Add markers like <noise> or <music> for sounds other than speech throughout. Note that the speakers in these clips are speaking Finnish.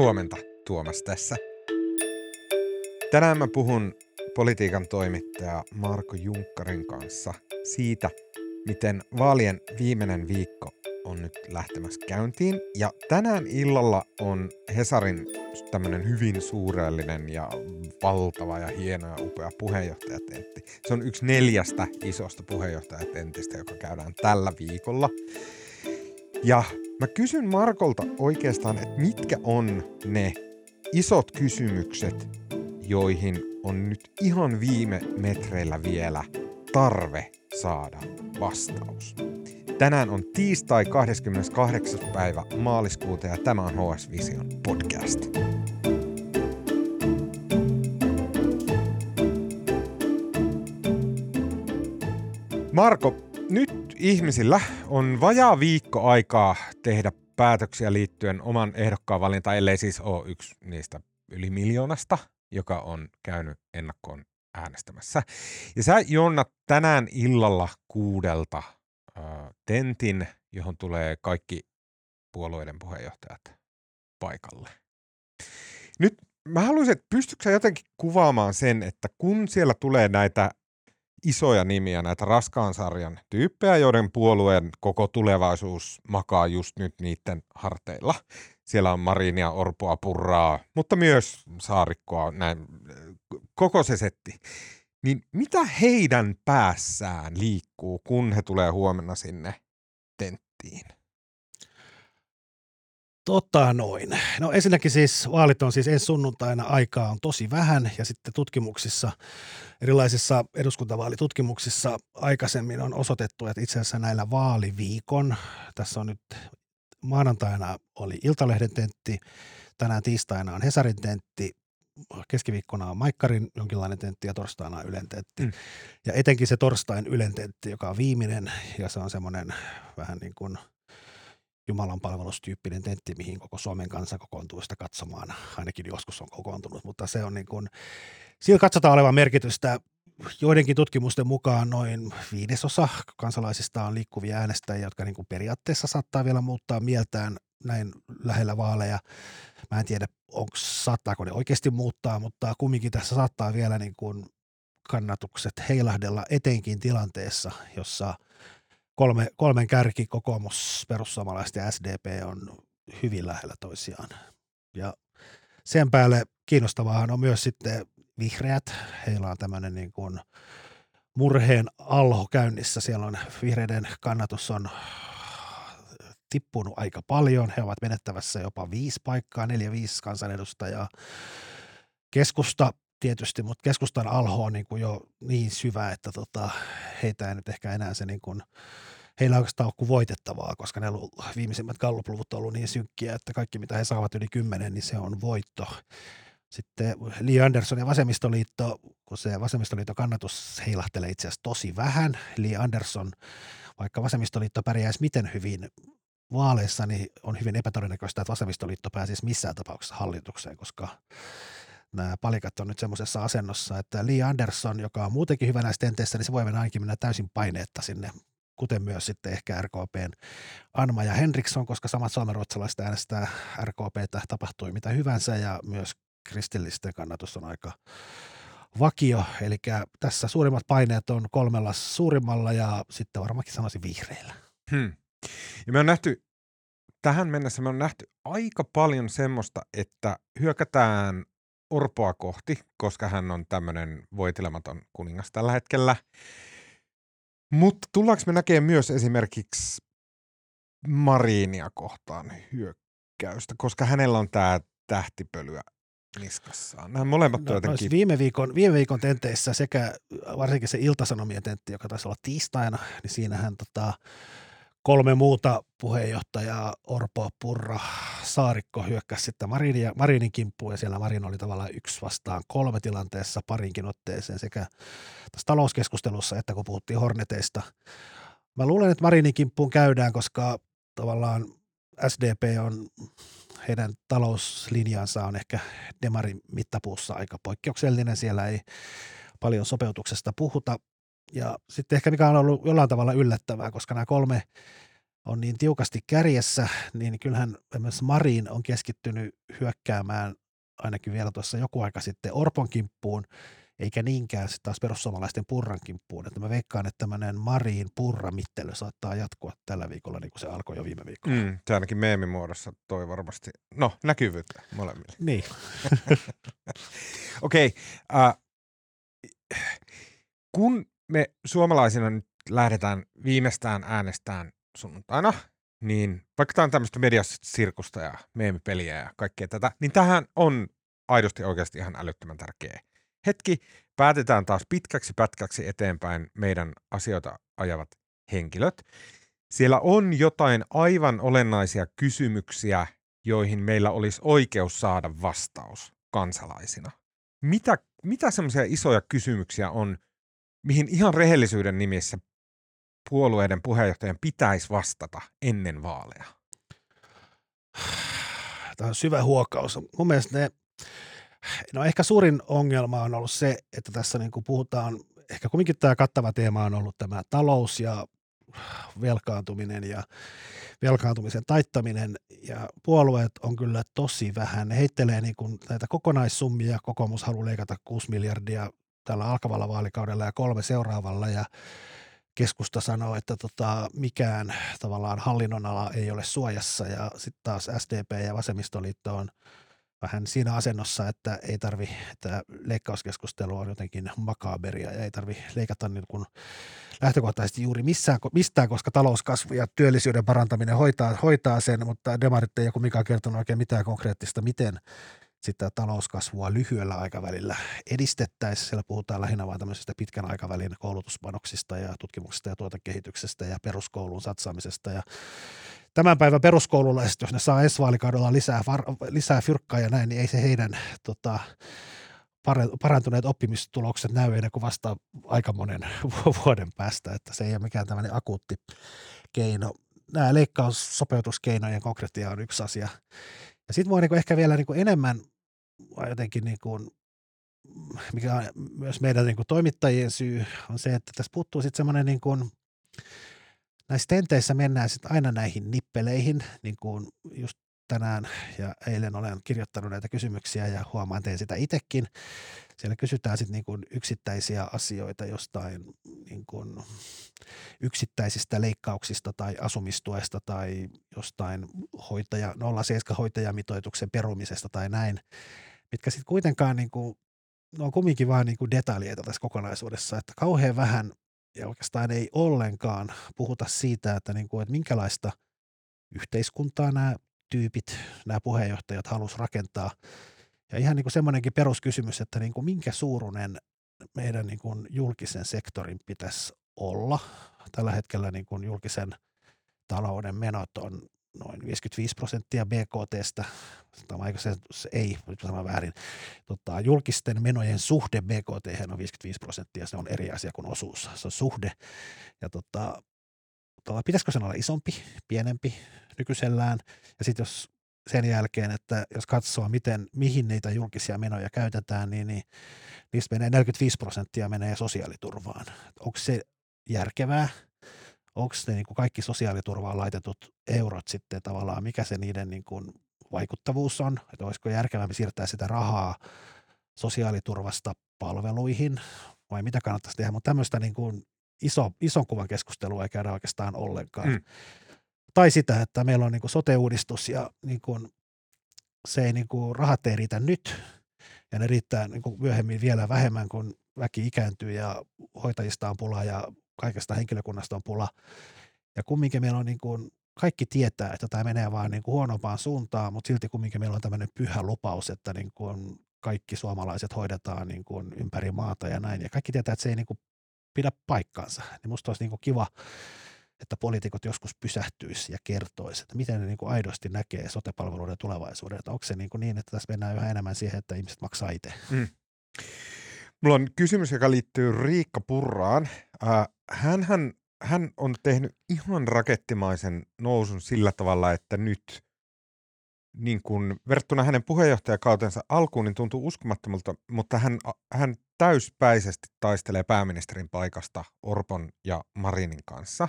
Huomenta, Tuomas tässä. Tänään mä puhun politiikan toimittaja Marko Junkkarin kanssa siitä, miten vaalien viimeinen viikko on nyt lähtemässä käyntiin. Ja tänään illalla on Hesarin tämmöinen hyvin suurellinen ja valtava ja hieno ja upea puheenjohtajatentti. Se on yksi neljästä isosta puheenjohtajatentistä, joka käydään tällä viikolla. Ja mä kysyn Markolta oikeastaan, että mitkä on ne isot kysymykset, joihin on nyt ihan viime metreillä vielä tarve saada vastaus. Tänään on tiistai 28. päivä maaliskuuta ja tämä on HS Vision podcast. Marko, nyt ihmisillä on vajaa viikko aikaa tehdä päätöksiä liittyen oman ehdokkaan valintaan, ellei siis ole yksi niistä yli miljoonasta, joka on käynyt ennakkoon äänestämässä. Ja sä Jonna tänään illalla kuudelta tentin, johon tulee kaikki puolueiden puheenjohtajat paikalle. Nyt mä haluaisin, että pystytkö jotenkin kuvaamaan sen, että kun siellä tulee näitä isoja nimiä, näitä raskaan sarjan tyyppejä, joiden puolueen koko tulevaisuus makaa just nyt niiden harteilla. Siellä on Marinia, Orpoa, Purraa, mutta myös Saarikkoa, näin, koko se setti. Niin mitä heidän päässään liikkuu, kun he tulee huomenna sinne tenttiin? Tota noin. No ensinnäkin siis vaalit on siis ensi sunnuntaina, aikaa on tosi vähän ja sitten tutkimuksissa, erilaisissa eduskuntavaalitutkimuksissa aikaisemmin on osoitettu, että itse asiassa näillä vaaliviikon, tässä on nyt maanantaina oli Iltalehden tentti, tänään tiistaina on Hesarin tentti, keskiviikkona on Maikkarin jonkinlainen tentti ja torstaina on Ylen tentti. Mm. Ja etenkin se torstain Ylen tentti, joka on viimeinen ja se on semmoinen vähän niin kuin Jumalan palvelustyyppinen tentti, mihin koko Suomen kansa kokoontuu sitä katsomaan. Ainakin joskus on kokoontunut, mutta se on niin kuin, sillä katsotaan olevan merkitystä. Joidenkin tutkimusten mukaan noin viidesosa kansalaisista on liikkuvia äänestäjiä, jotka niin kuin periaatteessa saattaa vielä muuttaa mieltään näin lähellä vaaleja. Mä en tiedä, onko, saattaako ne oikeasti muuttaa, mutta kumminkin tässä saattaa vielä niin kuin kannatukset heilahdella etenkin tilanteessa, jossa kolme, kolmen kärki, kokoomus, perussuomalaiset ja SDP on hyvin lähellä toisiaan. Ja sen päälle kiinnostavaahan on myös sitten vihreät. Heillä on tämmöinen niin kuin murheen alho käynnissä. Siellä on vihreiden kannatus on tippunut aika paljon. He ovat menettävässä jopa viisi paikkaa, neljä, viisi kansanedustajaa. Keskusta tietysti, mutta keskustan alho on niin kuin jo niin syvä, että tota, heitä ei nyt ehkä enää se niin kuin, heillä oikeastaan ole kuin voitettavaa, koska ne viimeisimmät gallup-luvut on ollut niin synkkiä, että kaikki mitä he saavat yli kymmenen, niin se on voitto. Sitten Li Andersson ja Vasemmistoliitto, kun se Vasemmistoliiton kannatus heilahtelee itse asiassa tosi vähän. Li Andersson, vaikka Vasemmistoliitto pärjäisi miten hyvin vaaleissa, niin on hyvin epätodennäköistä, että vasemmistoliitto pääsisi missään tapauksessa hallitukseen, koska nämä palikat on nyt semmoisessa asennossa, että Lee Anderson, joka on muutenkin hyvä näissä tenteissä, niin se voi mennä ainakin mennä täysin paineetta sinne, kuten myös sitten ehkä RKPn Anma ja Henriksson, koska samat suomenruotsalaiset äänestää RKPtä, tapahtui mitä hyvänsä ja myös kristillisten kannatus on aika vakio, eli tässä suurimmat paineet on kolmella suurimmalla ja sitten varmaankin sanoisin vihreillä. Hmm. Ja me on nähty, tähän mennessä me on nähty aika paljon semmoista, että hyökätään Orpoa kohti, koska hän on tämmöinen voitelematon kuningas tällä hetkellä. Mutta tullaanko me näkemään myös esimerkiksi Mariinia kohtaan hyökkäystä, koska hänellä on tämä tähtipölyä niskassaan. Nämä molemmat no, jotenkin... viime, viikon, viime viikon tenteissä sekä varsinkin se iltasanomien tentti, joka taisi olla tiistaina, niin siinähän tota, kolme muuta puheenjohtajaa, Orpo, Purra, Saarikko hyökkäsi sitten Marinin, Marinin kimppuun ja siellä Marin oli tavallaan yksi vastaan kolme tilanteessa parinkin otteeseen sekä tässä talouskeskustelussa että kun puhuttiin Horneteista. Mä luulen, että Marinin kimppuun käydään, koska tavallaan SDP on, heidän talouslinjansa on ehkä Demarin mittapuussa aika poikkeuksellinen. Siellä ei paljon sopeutuksesta puhuta ja sitten ehkä mikä on ollut jollain tavalla yllättävää, koska nämä kolme on niin tiukasti kärjessä, niin kyllähän myös Marin on keskittynyt hyökkäämään ainakin vielä tuossa joku aika sitten Orpon kimppuun, eikä niinkään sitten taas perussuomalaisten purran kimppuun. Että mä veikkaan, että tämmöinen Mariin purra-mittely saattaa jatkua tällä viikolla, niin kuin se alkoi jo viime viikolla. Mm, se ainakin meemimuodossa toi varmasti, no näkyvyyttä molemmille. Niin. <laughs> Okei, okay, äh, kun me suomalaisina nyt lähdetään viimeistään äänestään sunnuntaina, niin vaikka tämä on tämmöistä mediasirkusta ja meemipeliä ja kaikkea tätä, niin tähän on aidosti oikeasti ihan älyttömän tärkeä hetki. Päätetään taas pitkäksi pätkäksi eteenpäin meidän asioita ajavat henkilöt. Siellä on jotain aivan olennaisia kysymyksiä, joihin meillä olisi oikeus saada vastaus kansalaisina. Mitä, mitä semmoisia isoja kysymyksiä on, mihin ihan rehellisyyden nimissä puolueiden puheenjohtajan pitäisi vastata ennen vaaleja? <sighs> Tämä on syvä huokaus. Mun mielestä ne, no ehkä suurin ongelma on ollut se, että tässä niin kuin puhutaan, ehkä kumminkin tämä kattava teema on ollut tämä talous ja velkaantuminen ja velkaantumisen taittaminen ja puolueet on kyllä tosi vähän. Ne heittelee niin kuin näitä kokonaissummia. Kokoomus haluaa leikata 6 miljardia tällä alkavalla vaalikaudella ja kolme seuraavalla. Ja keskusta sanoo, että tota, mikään tavallaan hallinnonala ei ole suojassa. Ja sitten taas SDP ja vasemmistoliitto on vähän siinä asennossa, että ei tarvi, että leikkauskeskustelu on jotenkin makaberia ja ei tarvi leikata niin kuin lähtökohtaisesti juuri missään, mistään, koska talouskasvu ja työllisyyden parantaminen hoitaa, hoitaa sen, mutta demarit ei joku mikä kertonut oikein mitään konkreettista, miten sitä talouskasvua lyhyellä aikavälillä edistettäisiin. Siellä puhutaan lähinnä vain tämmöisestä pitkän aikavälin koulutuspanoksista ja tutkimuksesta ja tuotekehityksestä ja peruskouluun satsaamisesta. Ja tämän päivän peruskoululaiset, jos ne saa ensi vaalikaudella lisää, lisää fyrkkaa ja näin, niin ei se heidän tota, parantuneet oppimistulokset näy ennen kuin vasta aika monen vuoden päästä, että se ei ole mikään tämmöinen akuutti keino. Nämä leikkaussopeutuskeinojen konkreettia on yksi asia. Ja sitten voi niinku ehkä vielä niinku enemmän jotenkin, niinku, mikä on myös meidän niinku toimittajien syy, on se, että tässä puuttuu sitten semmoinen niinku, näissä tenteissä mennään sitten aina näihin nippeleihin, niin kuin just tänään ja eilen olen kirjoittanut näitä kysymyksiä ja huomaan teen sitä itsekin. Siellä kysytään sitten niin yksittäisiä asioita jostain niin yksittäisistä leikkauksista tai asumistuesta tai jostain hoitaja, 07 hoitajamitoituksen perumisesta tai näin, mitkä sitten kuitenkaan niin ne on kumminkin vaan niin detaljeita tässä kokonaisuudessa, että kauhean vähän ja oikeastaan ei ollenkaan puhuta siitä, että, niin kuin, että minkälaista yhteiskuntaa nämä tyypit, nämä puheenjohtajat halus rakentaa. Ja ihan niin kuin semmoinenkin peruskysymys, että niin kuin minkä suuruinen meidän niin kuin julkisen sektorin pitäisi olla. Tällä hetkellä niin kuin julkisen talouden menot on noin 55 prosenttia BKTstä, tämä se, se ei, nyt sanon väärin, tota, julkisten menojen suhde BKT on 55 prosenttia, se on eri asia kuin osuus, se on suhde. Ja tota, tota, pitäisikö sen olla isompi, pienempi nykyisellään, ja sitten jos sen jälkeen, että jos katsoo, miten, mihin niitä julkisia menoja käytetään, niin, niin niistä menee 45 prosenttia menee sosiaaliturvaan. Onko se järkevää? onko ne niin kuin kaikki sosiaaliturvaan laitetut eurot sitten tavallaan, mikä se niiden niin kuin vaikuttavuus on, että olisiko järkevämpi siirtää sitä rahaa sosiaaliturvasta palveluihin vai mitä kannattaisi tehdä, mutta tämmöistä niin kuin iso, ison kuvan keskustelua ei käydä oikeastaan ollenkaan. Mm. Tai sitä, että meillä on niin kuin sote-uudistus ja niin kuin se ei niin kuin, rahat ei riitä nyt ja ne riittää niin kuin myöhemmin vielä vähemmän, kun väki ikääntyy ja hoitajista on pula ja kaikesta henkilökunnasta on pula. Ja kumminkin meillä on niin kuin, kaikki tietää, että tämä menee vaan niin kuin huonompaan suuntaan, mutta silti kumminkin meillä on tämmöinen pyhä lupaus, että niin kuin kaikki suomalaiset hoidetaan niin kuin ympäri maata ja näin. Ja kaikki tietää, että se ei niin kuin pidä paikkaansa. Niin musta olisi niin kuin kiva, että poliitikot joskus pysähtyisi ja kertoisi, että miten ne niin kuin aidosti näkee sotepalveluiden tulevaisuuden. Että onko se niin, kuin niin, että tässä mennään yhä enemmän siihen, että ihmiset maksaa itse. Mm. Mulla on kysymys, joka liittyy Riikka Purraan. Äh, hänhän, hän on tehnyt ihan rakettimaisen nousun sillä tavalla, että nyt niin kun, verrattuna hänen puheenjohtajakautensa alkuun, niin tuntuu uskomattomalta, mutta hän, hän täyspäisesti taistelee pääministerin paikasta Orpon ja Marinin kanssa.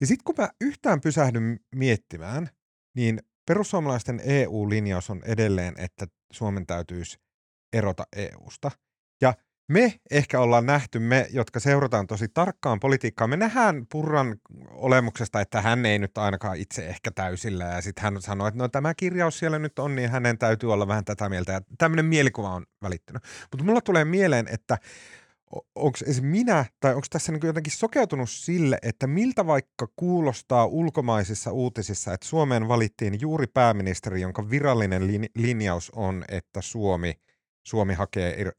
Ja sitten kun mä yhtään pysähdyn miettimään, niin perussuomalaisten EU-linjaus on edelleen, että Suomen täytyisi erota EUsta. Me ehkä ollaan nähty, me, jotka seurataan tosi tarkkaan politiikkaa, me nähdään Purran olemuksesta, että hän ei nyt ainakaan itse ehkä täysillä. Ja sitten hän sanoi, että no tämä kirjaus siellä nyt on, niin hänen täytyy olla vähän tätä mieltä. Ja tämmöinen mielikuva on välittynyt. Mutta mulla tulee mieleen, että onko minä, tai onko tässä niin jotenkin sokeutunut sille, että miltä vaikka kuulostaa ulkomaisissa uutisissa, että Suomeen valittiin juuri pääministeri, jonka virallinen linjaus on, että Suomi – Suomi hakee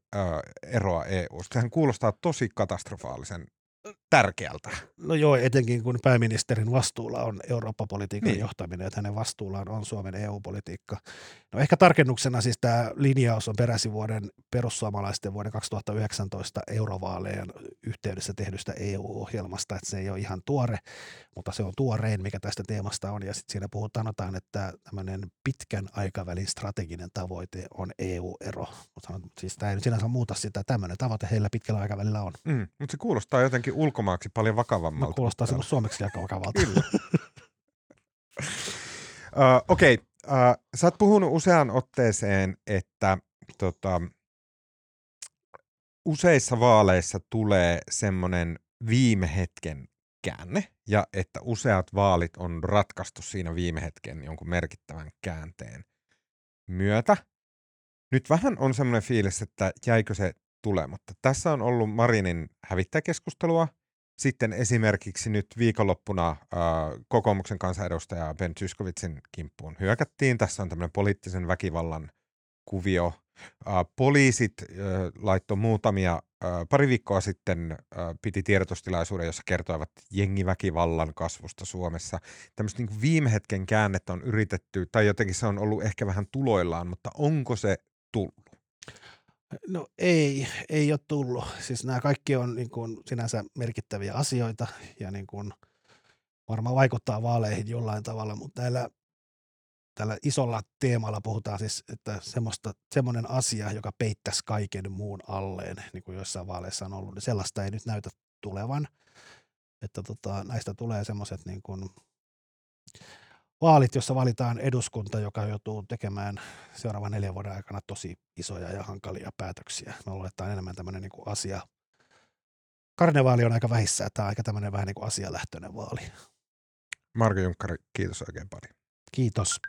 eroa EUsta. Sehän kuulostaa tosi katastrofaalisen tärkeältä. No joo, etenkin kun pääministerin vastuulla on Eurooppa-politiikan niin. johtaminen, että hänen vastuullaan on Suomen EU-politiikka. No ehkä tarkennuksena siis tämä linjaus on peräisin vuoden perussuomalaisten vuoden 2019 eurovaaleen yhteydessä tehdystä EU-ohjelmasta, että se ei ole ihan tuore, mutta se on tuorein, mikä tästä teemasta on. Ja sitten siinä puhutaan, että tämmöinen pitkän aikavälin strateginen tavoite on EU-ero. Mutta siis tämä ei nyt sinänsä muuta sitä, tämmöinen tavoite heillä pitkällä aikavälillä on. Mm, mutta se kuulostaa jotenkin ulkomaaksi paljon vakavammalta. No, kuulostaa semmoista suomeksi aika vakavalta. Kyllä. <laughs> uh, Okei, okay. uh, sä oot puhunut useaan otteeseen, että tota, useissa vaaleissa tulee semmoinen viime hetken käänne ja että useat vaalit on ratkaistu siinä viime hetken jonkun merkittävän käänteen myötä. Nyt vähän on semmoinen fiilis, että jäikö se tulematta. Tässä on ollut Marinin hävittäjäkeskustelua. Sitten esimerkiksi nyt viikonloppuna äh, kokoomuksen kansanedustaja Ben Tyskovitsin kimppuun hyökättiin. Tässä on tämmöinen poliittisen väkivallan kuvio. Äh, poliisit äh, laittoi muutamia, äh, pari viikkoa sitten äh, piti tiedotustilaisuuden, jossa kertoivat jengiväkivallan kasvusta Suomessa. Tämmöistä niin viime hetken käännettä on yritetty, tai jotenkin se on ollut ehkä vähän tuloillaan, mutta onko se tullut? No ei, ei ole tullut. Siis nämä kaikki on niin kuin sinänsä merkittäviä asioita ja niin kuin varmaan vaikuttaa vaaleihin jollain tavalla, mutta näillä, tällä isolla teemalla puhutaan siis, että semmoista, semmoinen asia, joka peittäisi kaiken muun alleen, niin kuin joissain vaaleissa on ollut, niin sellaista ei nyt näytä tulevan. Että tota, näistä tulee semmoiset niin kuin vaalit, jossa valitaan eduskunta, joka joutuu tekemään seuraavan neljän vuoden aikana tosi isoja ja hankalia päätöksiä. Me oletaan enemmän tämmöinen niin kuin asia. Karnevaali on aika vähissä, että tämä on aika tämmöinen vähän niin kuin asialähtöinen vaali. Marko Junkkari, kiitos oikein paljon. Kiitos.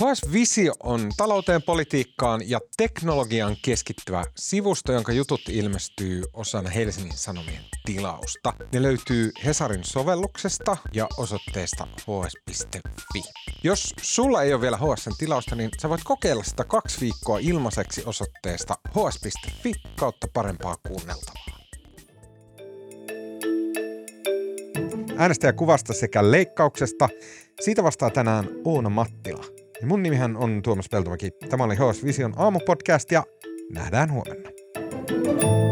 HS Visio on talouteen, politiikkaan ja teknologiaan keskittyvä sivusto, jonka jutut ilmestyy osana Helsingin Sanomien tilausta. Ne löytyy Hesarin sovelluksesta ja osoitteesta hs.fi. Jos sulla ei ole vielä HSn tilausta, niin sä voit kokeilla sitä kaksi viikkoa ilmaiseksi osoitteesta hs.fi kautta parempaa kuunneltavaa. Äänestäjäkuvasta sekä leikkauksesta. Siitä vastaa tänään Oona Mattila. Mun nimihän on Tuomas Peltomäki. Tämä oli HS Vision aamupodcast ja nähdään huomenna. thank you